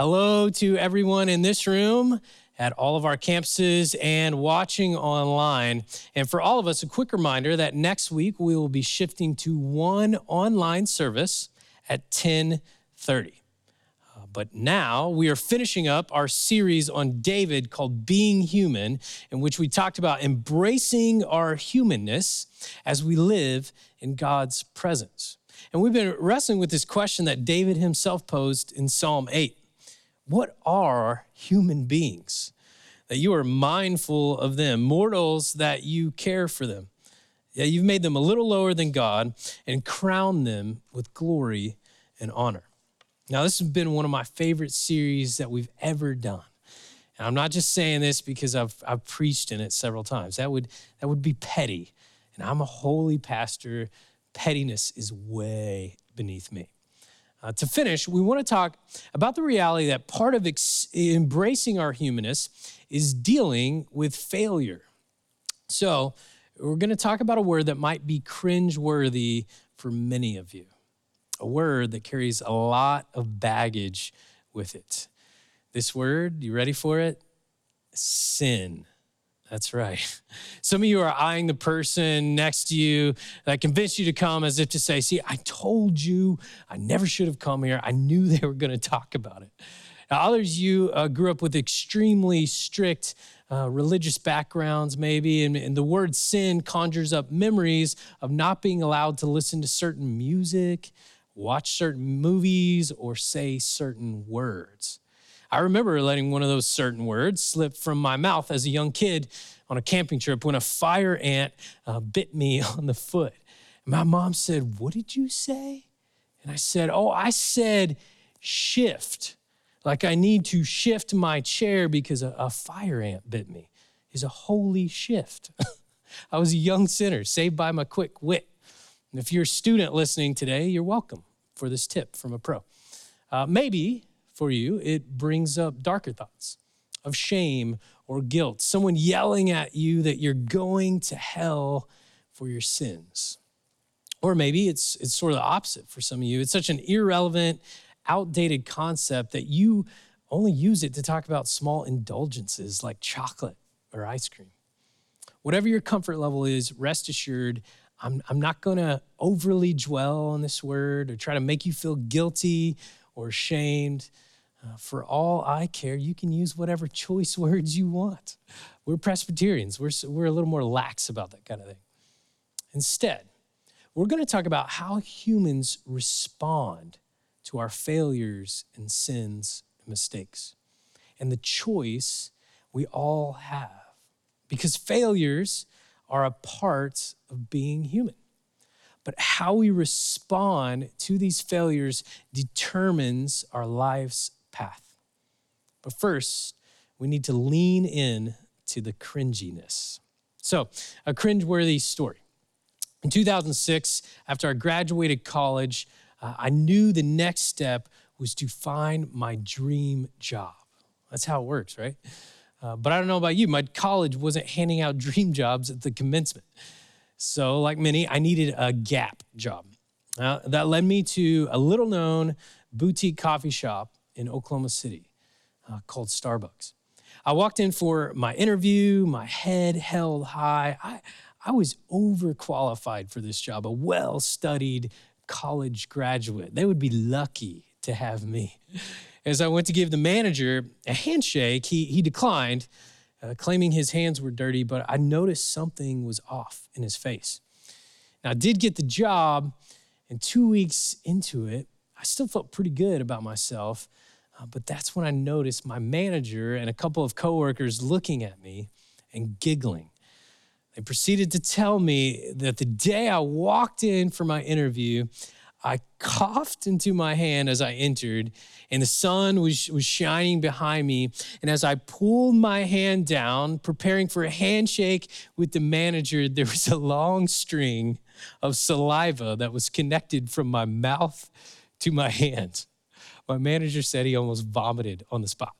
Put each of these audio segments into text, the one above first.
Hello to everyone in this room, at all of our campuses, and watching online. And for all of us, a quick reminder that next week we will be shifting to one online service at 1030. Uh, but now we are finishing up our series on David called Being Human, in which we talked about embracing our humanness as we live in God's presence. And we've been wrestling with this question that David himself posed in Psalm 8 What are human beings? That you are mindful of them, mortals that you care for them. Yeah, you've made them a little lower than God and crowned them with glory and honor. Now, this has been one of my favorite series that we've ever done. And I'm not just saying this because I've, I've preached in it several times. That would, that would be petty. And I'm a holy pastor pettiness is way beneath me. Uh, to finish, we want to talk about the reality that part of ex- embracing our humanness is dealing with failure. So, we're going to talk about a word that might be cringe-worthy for many of you, a word that carries a lot of baggage with it. This word, you ready for it? Sin. That's right. Some of you are eyeing the person next to you that convinced you to come as if to say, See, I told you I never should have come here. I knew they were going to talk about it. Now, others, you uh, grew up with extremely strict uh, religious backgrounds, maybe, and, and the word sin conjures up memories of not being allowed to listen to certain music, watch certain movies, or say certain words. I remember letting one of those certain words slip from my mouth as a young kid on a camping trip when a fire ant uh, bit me on the foot. My mom said, What did you say? And I said, Oh, I said shift. Like I need to shift my chair because a, a fire ant bit me. Is a holy shift. I was a young sinner, saved by my quick wit. And if you're a student listening today, you're welcome for this tip from a pro. Uh, maybe for you, it brings up darker thoughts of shame or guilt, someone yelling at you that you're going to hell for your sins. Or maybe it's, it's sort of the opposite for some of you. It's such an irrelevant, outdated concept that you only use it to talk about small indulgences like chocolate or ice cream. Whatever your comfort level is, rest assured, I'm, I'm not going to overly dwell on this word or try to make you feel guilty or ashamed. Uh, for all I care, you can use whatever choice words you want. We're Presbyterians, we're, we're a little more lax about that kind of thing. Instead, we're going to talk about how humans respond to our failures and sins and mistakes, and the choice we all have. Because failures are a part of being human. But how we respond to these failures determines our life's path. But first, we need to lean in to the cringiness. So, a cringeworthy story. In 2006, after I graduated college, uh, I knew the next step was to find my dream job. That's how it works, right? Uh, but I don't know about you, my college wasn't handing out dream jobs at the commencement. So, like many, I needed a gap job. Uh, that led me to a little known boutique coffee shop in Oklahoma City uh, called Starbucks. I walked in for my interview, my head held high. I, I was overqualified for this job, a well studied college graduate. They would be lucky to have me. As I went to give the manager a handshake, he, he declined, uh, claiming his hands were dirty, but I noticed something was off in his face. Now, I did get the job, and two weeks into it, I still felt pretty good about myself. Uh, but that's when I noticed my manager and a couple of coworkers looking at me and giggling. They proceeded to tell me that the day I walked in for my interview, I coughed into my hand as I entered, and the sun was, was shining behind me. And as I pulled my hand down, preparing for a handshake with the manager, there was a long string of saliva that was connected from my mouth to my hand. My manager said he almost vomited on the spot.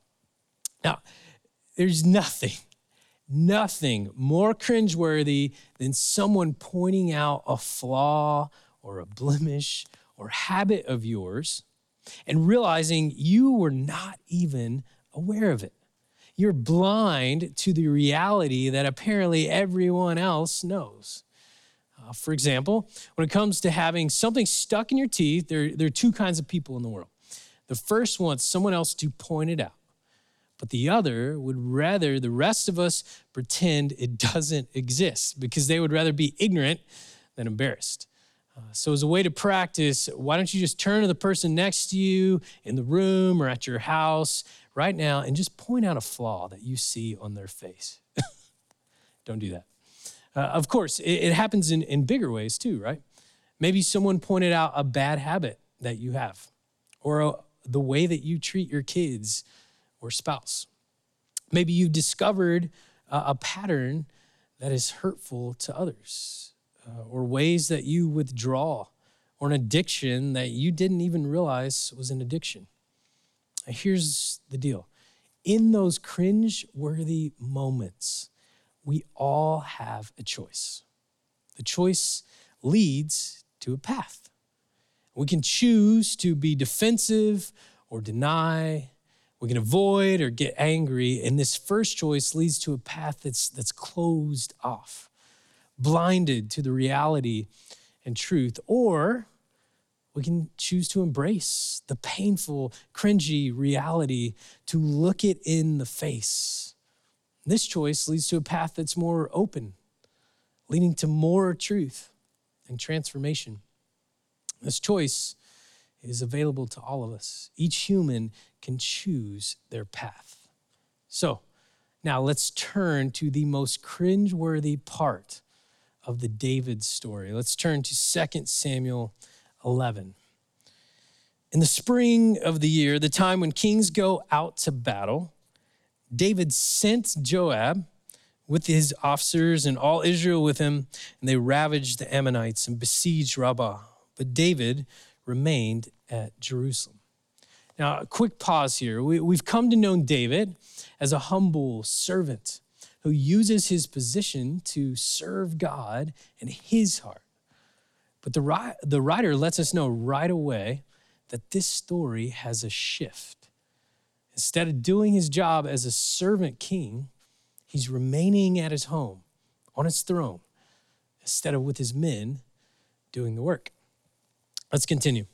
Now, there's nothing, nothing more cringeworthy than someone pointing out a flaw or a blemish or habit of yours and realizing you were not even aware of it. You're blind to the reality that apparently everyone else knows. Uh, for example, when it comes to having something stuck in your teeth, there, there are two kinds of people in the world. The first wants someone else to point it out, but the other would rather the rest of us pretend it doesn't exist because they would rather be ignorant than embarrassed. Uh, so, as a way to practice, why don't you just turn to the person next to you in the room or at your house right now and just point out a flaw that you see on their face? don't do that. Uh, of course, it, it happens in, in bigger ways too, right? Maybe someone pointed out a bad habit that you have or a, the way that you treat your kids or spouse. Maybe you've discovered a, a pattern that is hurtful to others uh, or ways that you withdraw or an addiction that you didn't even realize was an addiction. here's the deal in those cringe worthy moments, we all have a choice. The choice leads to a path. We can choose to be defensive or deny. We can avoid or get angry. And this first choice leads to a path that's, that's closed off, blinded to the reality and truth. Or we can choose to embrace the painful, cringy reality, to look it in the face. This choice leads to a path that's more open, leading to more truth and transformation. This choice is available to all of us. Each human can choose their path. So, now let's turn to the most cringeworthy part of the David story. Let's turn to 2 Samuel 11. In the spring of the year, the time when kings go out to battle, David sent Joab with his officers and all Israel with him, and they ravaged the Ammonites and besieged Rabbah but David remained at Jerusalem. Now, a quick pause here. We, have come to know David as a humble servant who uses his position to serve God and his heart. But the, the writer lets us know right away that this story has a shift. Instead of doing his job as a servant king, he's remaining at his home on his throne instead of with his men doing the work. Let's continue.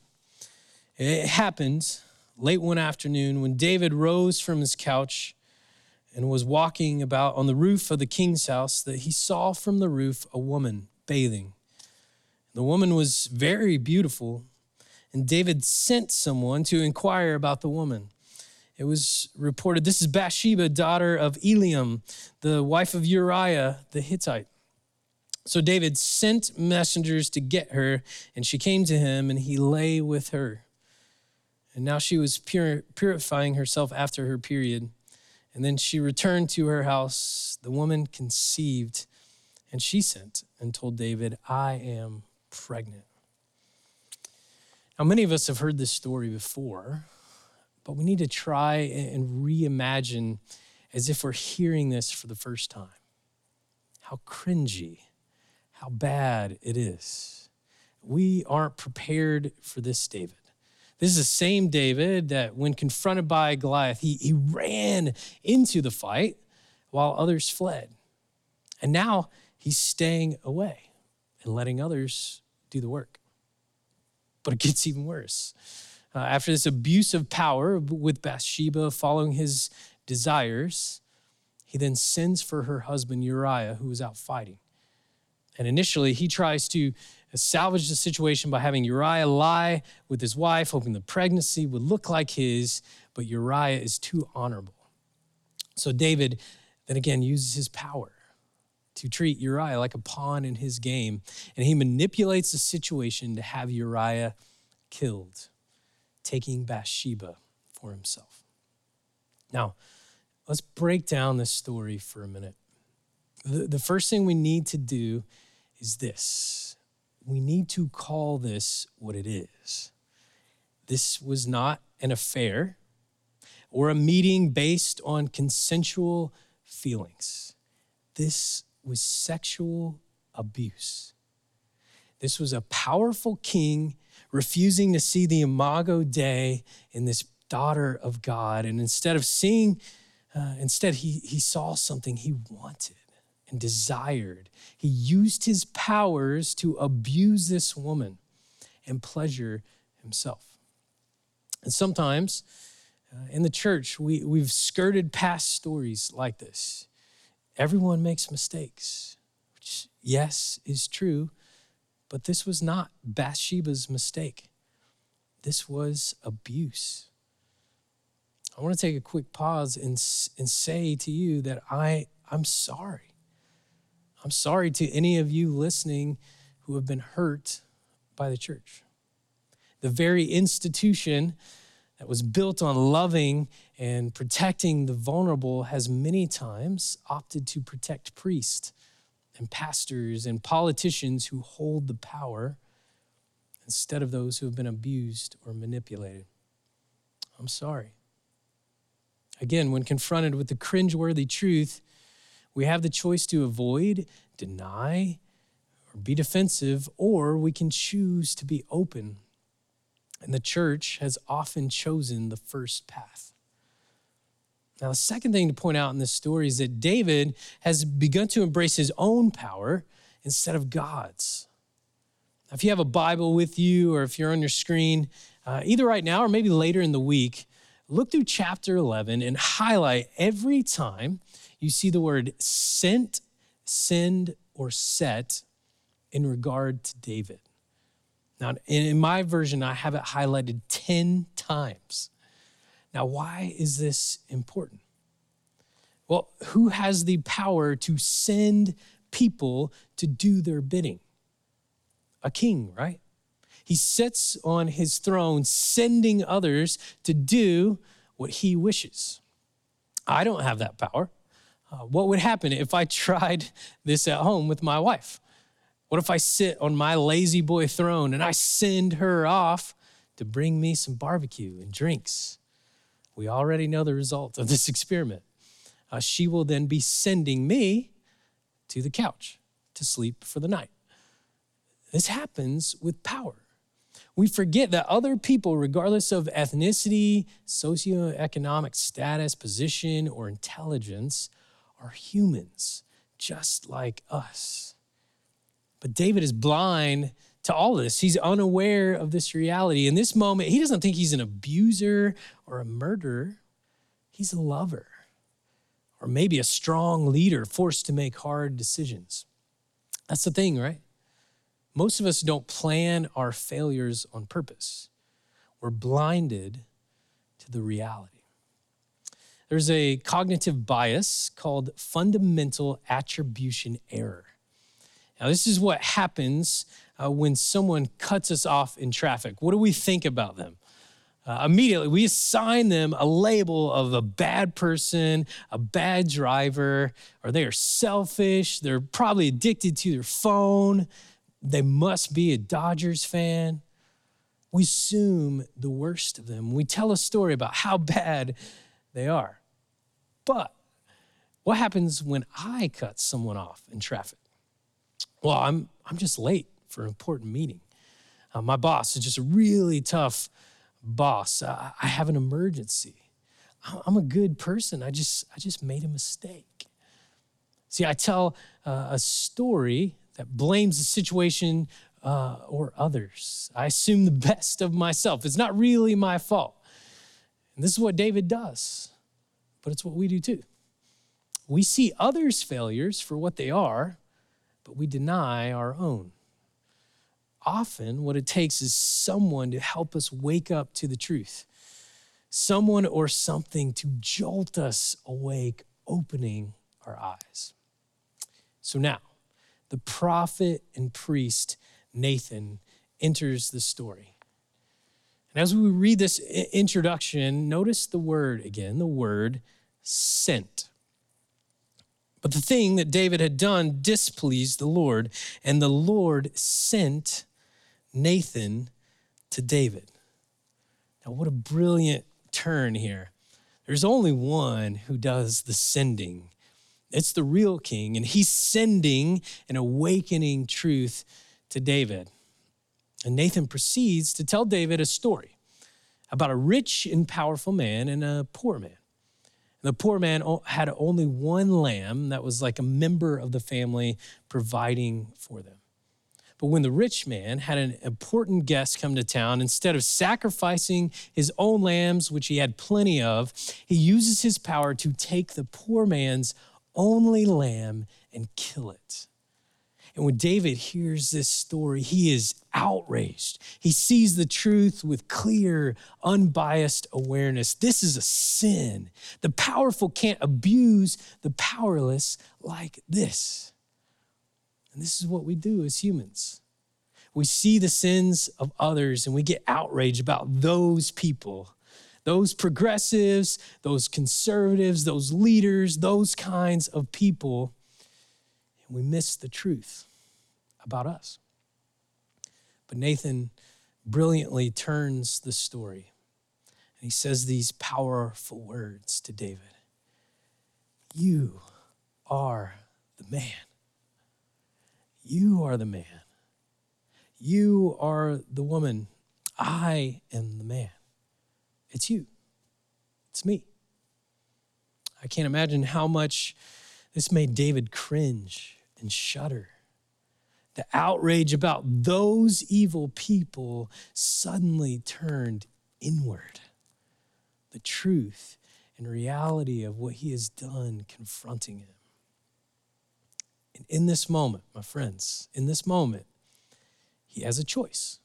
It happened late one afternoon when David rose from his couch and was walking about on the roof of the king's house that he saw from the roof a woman bathing. The woman was very beautiful, and David sent someone to inquire about the woman. It was reported this is Bathsheba, daughter of Eliam, the wife of Uriah the Hittite. So David sent messengers to get her, and she came to him, and he lay with her. And now she was pur- purifying herself after her period. And then she returned to her house. The woman conceived, and she sent and told David, I am pregnant. Now, many of us have heard this story before, but we need to try and reimagine as if we're hearing this for the first time. How cringy how bad it is. We aren't prepared for this David. This is the same David that, when confronted by Goliath, he, he ran into the fight while others fled. And now he's staying away and letting others do the work. But it gets even worse. Uh, after this abuse of power with Bathsheba following his desires, he then sends for her husband Uriah, who was out fighting. And initially, he tries to salvage the situation by having Uriah lie with his wife, hoping the pregnancy would look like his, but Uriah is too honorable. So David then again uses his power to treat Uriah like a pawn in his game, and he manipulates the situation to have Uriah killed, taking Bathsheba for himself. Now, let's break down this story for a minute. The, the first thing we need to do is this we need to call this what it is. This was not an affair or a meeting based on consensual feelings. This was sexual abuse. This was a powerful king refusing to see the imago Dei in this daughter of God. And instead of seeing, uh, instead, he, he saw something he wanted and desired. He used his powers to abuse this woman and pleasure himself. And sometimes uh, in the church, we, we've skirted past stories like this. Everyone makes mistakes, which, yes, is true, but this was not Bathsheba's mistake. This was abuse. I want to take a quick pause and, and say to you that I, I'm sorry. I'm sorry to any of you listening who have been hurt by the church. The very institution that was built on loving and protecting the vulnerable has many times opted to protect priests and pastors and politicians who hold the power instead of those who have been abused or manipulated. I'm sorry. Again, when confronted with the cringeworthy truth, we have the choice to avoid, deny, or be defensive, or we can choose to be open. And the church has often chosen the first path. Now, the second thing to point out in this story is that David has begun to embrace his own power instead of God's. If you have a Bible with you or if you're on your screen, uh, either right now or maybe later in the week, look through chapter 11 and highlight every time you see the word sent, send, or set in regard to David. Now, in my version, I have it highlighted 10 times. Now, why is this important? Well, who has the power to send people to do their bidding? A king, right? He sits on his throne, sending others to do what he wishes. I don't have that power. Uh, what would happen if I tried this at home with my wife? What if I sit on my La-Z-Boy throne and I send her off to bring me some barbecue and drinks? We already know the result of this experiment. Uh, she will then be sending me to the couch to sleep for the night. This happens with power we forget that other people, regardless of ethnicity, socioeconomic status, position, or intelligence, are humans just like us. But David is blind to all of this. He's unaware of this reality. In this moment, he doesn't think he's an abuser or a murderer, he's a lover, or maybe a strong leader forced to make hard decisions. That's the thing, right? Most of us don't plan our failures on purpose. We're blinded to the reality. There's a cognitive bias called fundamental attribution error. Now, this is what happens uh, when someone cuts us off in traffic. What do we think about them? Uh, immediately, we assign them a label of a bad person, a bad driver, or they are selfish, they're probably addicted to their phone, they must be a Dodgers fan. We assume the worst of them. We tell a story about how bad they are. But what happens when I cut someone off in traffic? Well, I'm, I'm just late for an important meeting. Uh, my boss is just a really tough boss. Uh, I have an emergency. I'm a good person. I just, I just made a mistake. See, I tell uh, a story that blames the situation uh, or others. I assume the best of myself. It's not really my fault. And this is what David does, but it's what we do too. We see others' failures for what they are, but we deny our own. Often, what it takes is someone to help us wake up to the truth, someone or something to jolt us awake, opening our eyes. So now, the prophet and priest Nathan enters the story. And as we read this introduction, notice the word again, the word sent. But the thing that David had done displeased the Lord, and the Lord sent Nathan to David. Now, what a brilliant turn here. There's only one who does the sending, it's the real king, and he's sending an awakening truth to David. And Nathan proceeds to tell David a story about a rich and powerful man and a poor man. The poor man had only one lamb that was like a member of the family providing for them. But when the rich man had an important guest come to town, instead of sacrificing his own lambs, which he had plenty of, he uses his power to take the poor man's only lamb and kill it. And when David hears this story, he is outraged. He sees the truth with clear, unbiased awareness. This is a sin. The powerful can't abuse the powerless like this. And this is what we do as humans. We see the sins of others and we get outraged about those people, those progressives, those conservatives, those leaders, those kinds of people. And we miss the truth about us. But Nathan brilliantly turns the story and he says these powerful words to David You are the man. You are the man. You are the woman. I am the man. It's you. It's me. I can't imagine how much this made David cringe and shudder. The outrage about those evil people suddenly turned inward. The truth and reality of what he has done confronting him. And in this moment, my friends, in this moment, he has a choice,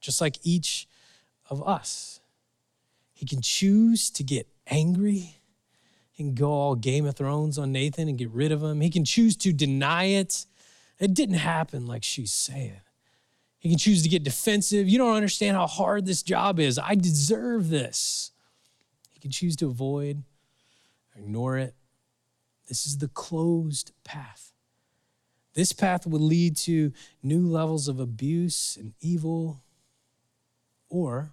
just like each of us. He can choose to get angry. He can go all Game of Thrones on Nathan and get rid of him. He can choose to deny it. It didn't happen like she's saying. He can choose to get defensive. You don't understand how hard this job is. I deserve this. He can choose to avoid, ignore it. This is the closed path. This path would lead to new levels of abuse and evil, or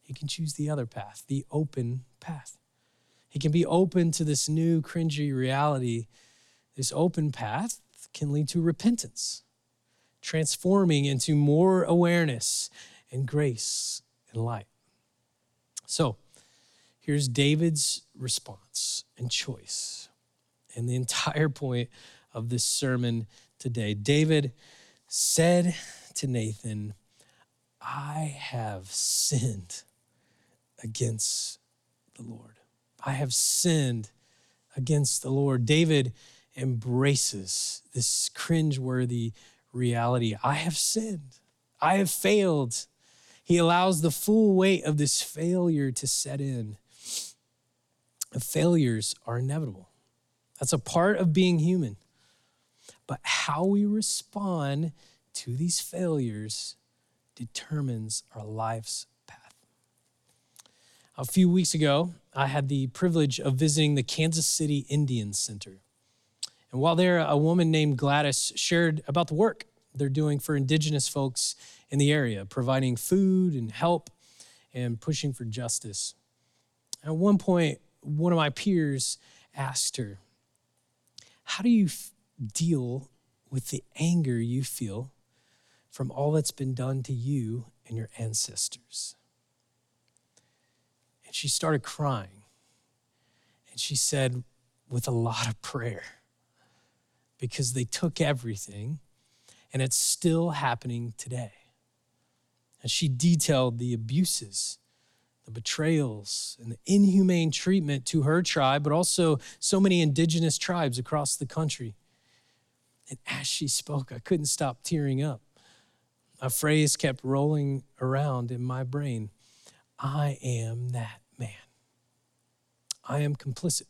he can choose the other path, the open path. He can be open to this new cringy reality. This open path can lead to repentance, transforming into more awareness and grace and light. So, here's David's response and choice. And the entire point of this sermon today. David said to Nathan, I have sinned against the Lord. I have sinned against the Lord. David embraces this cringeworthy reality. I have sinned. I have failed. He allows the full weight of this failure to set in. Failures are inevitable. That's a part of being human. But how we respond to these failures determines our life's path. A few weeks ago, I had the privilege of visiting the Kansas City Indian Center. And while there, a woman named Gladys shared about the work they're doing for indigenous folks in the area, providing food and help and pushing for justice. At one point, one of my peers asked her, How do you deal with the anger you feel from all that's been done to you and your ancestors. And she started crying. And she said, with a lot of prayer, because they took everything and it's still happening today. And she detailed the abuses, the betrayals, and the inhumane treatment to her tribe, but also so many indigenous tribes across the country. And as she spoke, I couldn't stop tearing up. A phrase kept rolling around in my brain I am that. I am complicit.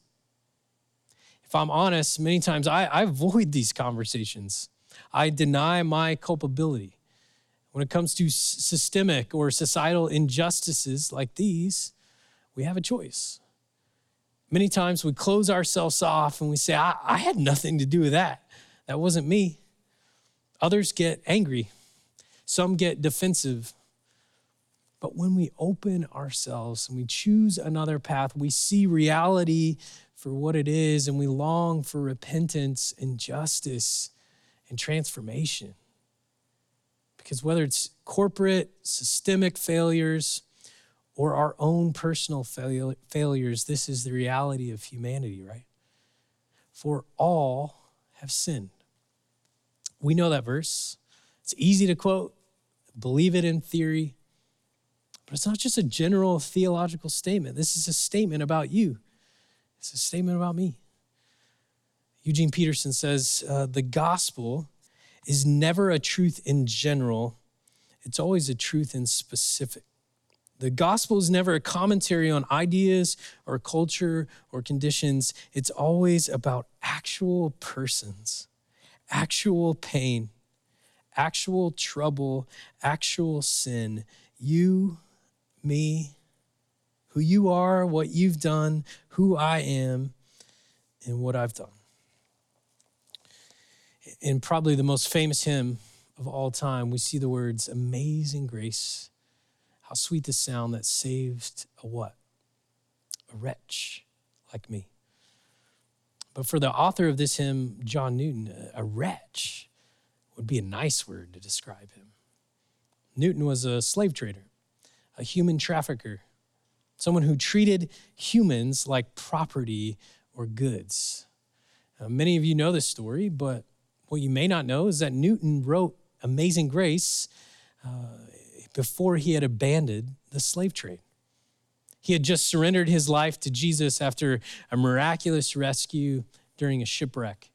If I'm honest, many times I, I avoid these conversations. I deny my culpability. When it comes to systemic or societal injustices like these, we have a choice. Many times we close ourselves off and we say, I, I had nothing to do with that. That wasn't me. Others get angry, some get defensive. But when we open ourselves and we choose another path, we see reality for what it is and we long for repentance and justice and transformation. Because whether it's corporate, systemic failures, or our own personal fail- failures, this is the reality of humanity, right? For all have sinned. We know that verse. It's easy to quote, believe it in theory, but it's not just a general theological statement. This is a statement about you, it's a statement about me. Eugene Peterson says uh, the gospel is never a truth in general, it's always a truth in specific. The gospel is never a commentary on ideas or culture or conditions. It's always about actual persons, actual pain, actual trouble, actual sin. You, me, who you are, what you've done, who I am, and what I've done. In probably the most famous hymn of all time, we see the words Amazing Grace how sweet the sound that saved a what? A wretch like me. But for the author of this hymn, John Newton, a wretch would be a nice word to describe him. Newton was a slave trader, a human trafficker, someone who treated humans like property or goods. Now, many of you know this story, but what you may not know is that Newton wrote Amazing Grace uh, before he had abandoned the slave trade. He had just surrendered his life to Jesus after a miraculous rescue during a shipwreck.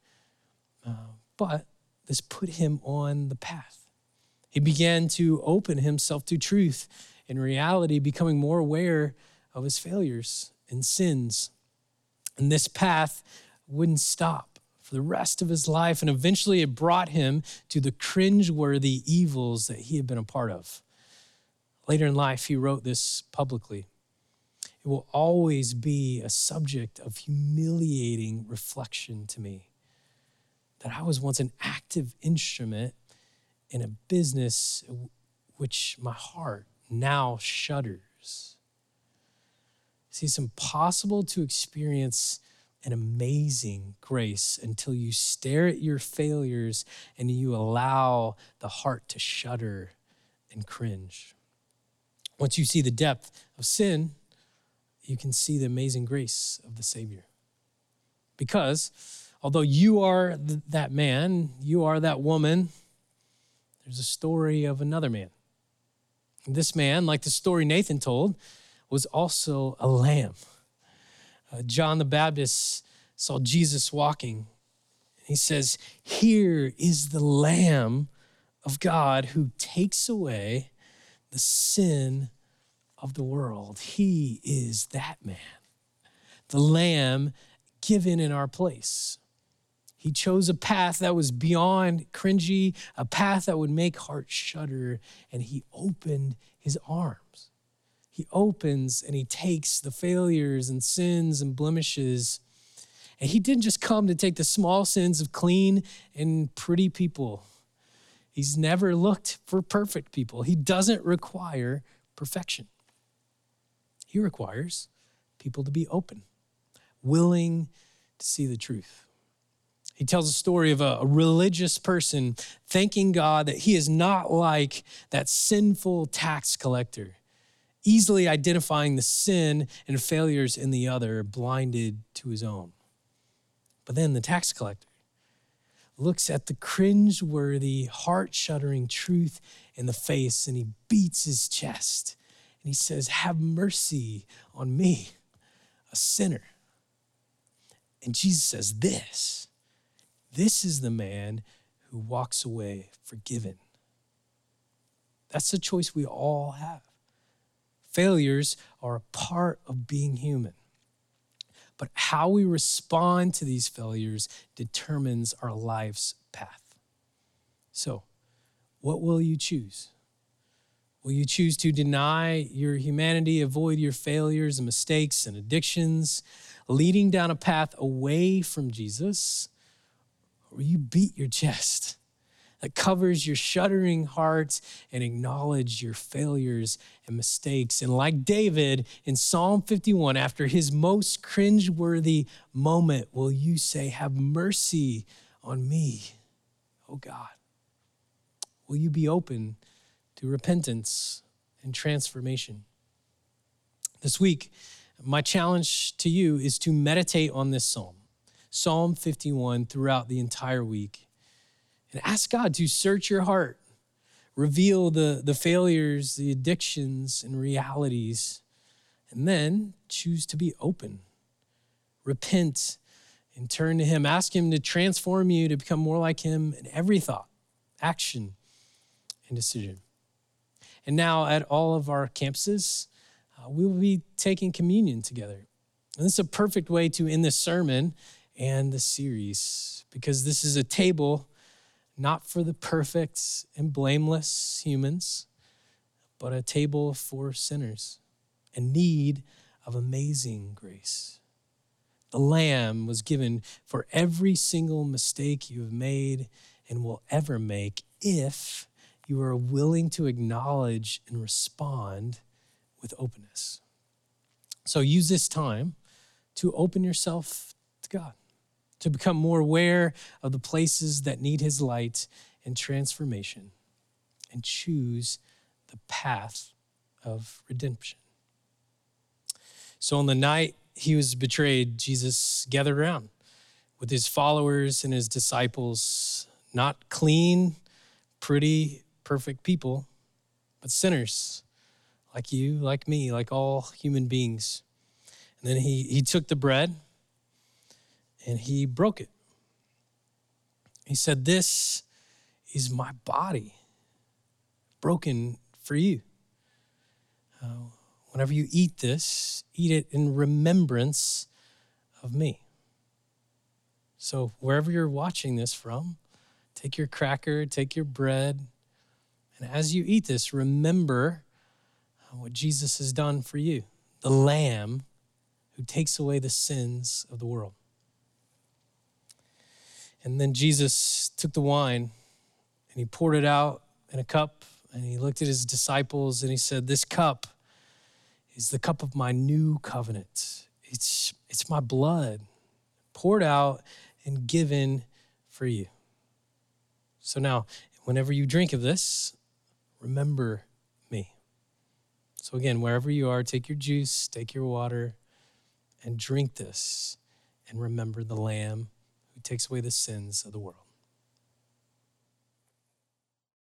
Uh, but this put him on the path. He began to open himself to truth, in reality, becoming more aware of his failures and sins. And this path wouldn't stop for the rest of his life. And eventually, it brought him to the cringeworthy evils that he had been a part of. Later in life, he wrote this publicly. It will always be a subject of humiliating reflection to me that I was once an active instrument in a business which my heart now shudders. See, it's impossible to experience an amazing grace until you stare at your failures and you allow the heart to shudder and cringe. Once you see the depth of sin, you can see the amazing grace of the Savior. Because although you are th- that man, you are that woman, there's a story of another man. This man, like the story Nathan told, was also a lamb. Uh, John the Baptist saw Jesus walking. He says, Here is the Lamb of God who takes away the sin of the world. He is that man, the Lamb given in our place. He chose a path that was beyond cringy, a path that would make hearts shudder, and he opened his arms. He opens and he takes the failures and sins and blemishes. And he didn't just come to take the small sins of clean and pretty people. He's never looked for perfect people. He doesn't require perfection. He requires people to be open, willing to see the truth. He tells a story of a, religious person thanking God that he is not like that sinful tax collector, easily identifying the sin and failures in the other, blinded to his own. But then the tax collector looks at the cringe-worthy, heart-shuddering truth in the face and he beats his chest and he says, Have mercy on me, a sinner. And Jesus says, This, this is the man who walks away forgiven. That's the choice we all have. Failures are a part of being human. But how we respond to these failures determines our life's path. So, what will you choose? Will you choose to deny your humanity, avoid your failures and mistakes and addictions, leading down a path away from Jesus? Will you beat your chest that covers your shuddering heart and acknowledge your failures and mistakes? And like David in Psalm 51, after his most cringeworthy moment, will you say, Have mercy on me, oh God? will you be open to repentance and transformation? This week, my challenge to you is to meditate on this psalm, Psalm 51, throughout the entire week. And ask God to search your heart, reveal the, the failures, the addictions, and realities, and then choose to be open. Repent and turn to Him. Ask Him to transform you to become more like Him in every thought, action, and decision. And now, at all of our campuses, uh, we will be taking communion together. And this is a perfect way to end this sermon and the series because this is a table not for the perfect and blameless humans, but a table for sinners in need of amazing grace. The Lamb was given for every single mistake you have made and will ever make if you are willing to acknowledge and respond with openness. So use this time to open yourself to God, to become more aware of the places that need His light and transformation, and choose the path of redemption. So on the night he was betrayed, Jesus gathered around with his followers and his disciples, not clean, pretty, perfect people, but sinners like you, like me, like all human beings. And then he, he took the bread and he broke it. He said, This is my body broken for you. Uh, whenever you eat this, eat it in remembrance of me. So, wherever you're watching this from, take your cracker, take your bread, and as you eat this, remember what Jesus has done for you the Lamb who takes away the sins of the world. And then Jesus took the wine and he poured it out in a cup and he looked at his disciples and he said, This cup is the cup of my new covenant. It's, it's my blood poured out and given for you. So now, whenever you drink of this, remember me. so, again, wherever you are, take your juice, take your water, and drink this, and remember the Lamb takes away the sins of the world.